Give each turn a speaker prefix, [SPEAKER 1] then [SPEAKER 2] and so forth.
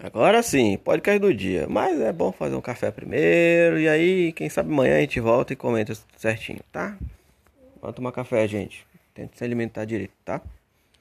[SPEAKER 1] Agora sim, pode cair do dia. Mas é bom fazer um café primeiro. E aí, quem sabe amanhã a gente volta e comenta certinho, tá? Vamos tomar café, gente. Tente se alimentar direito, tá?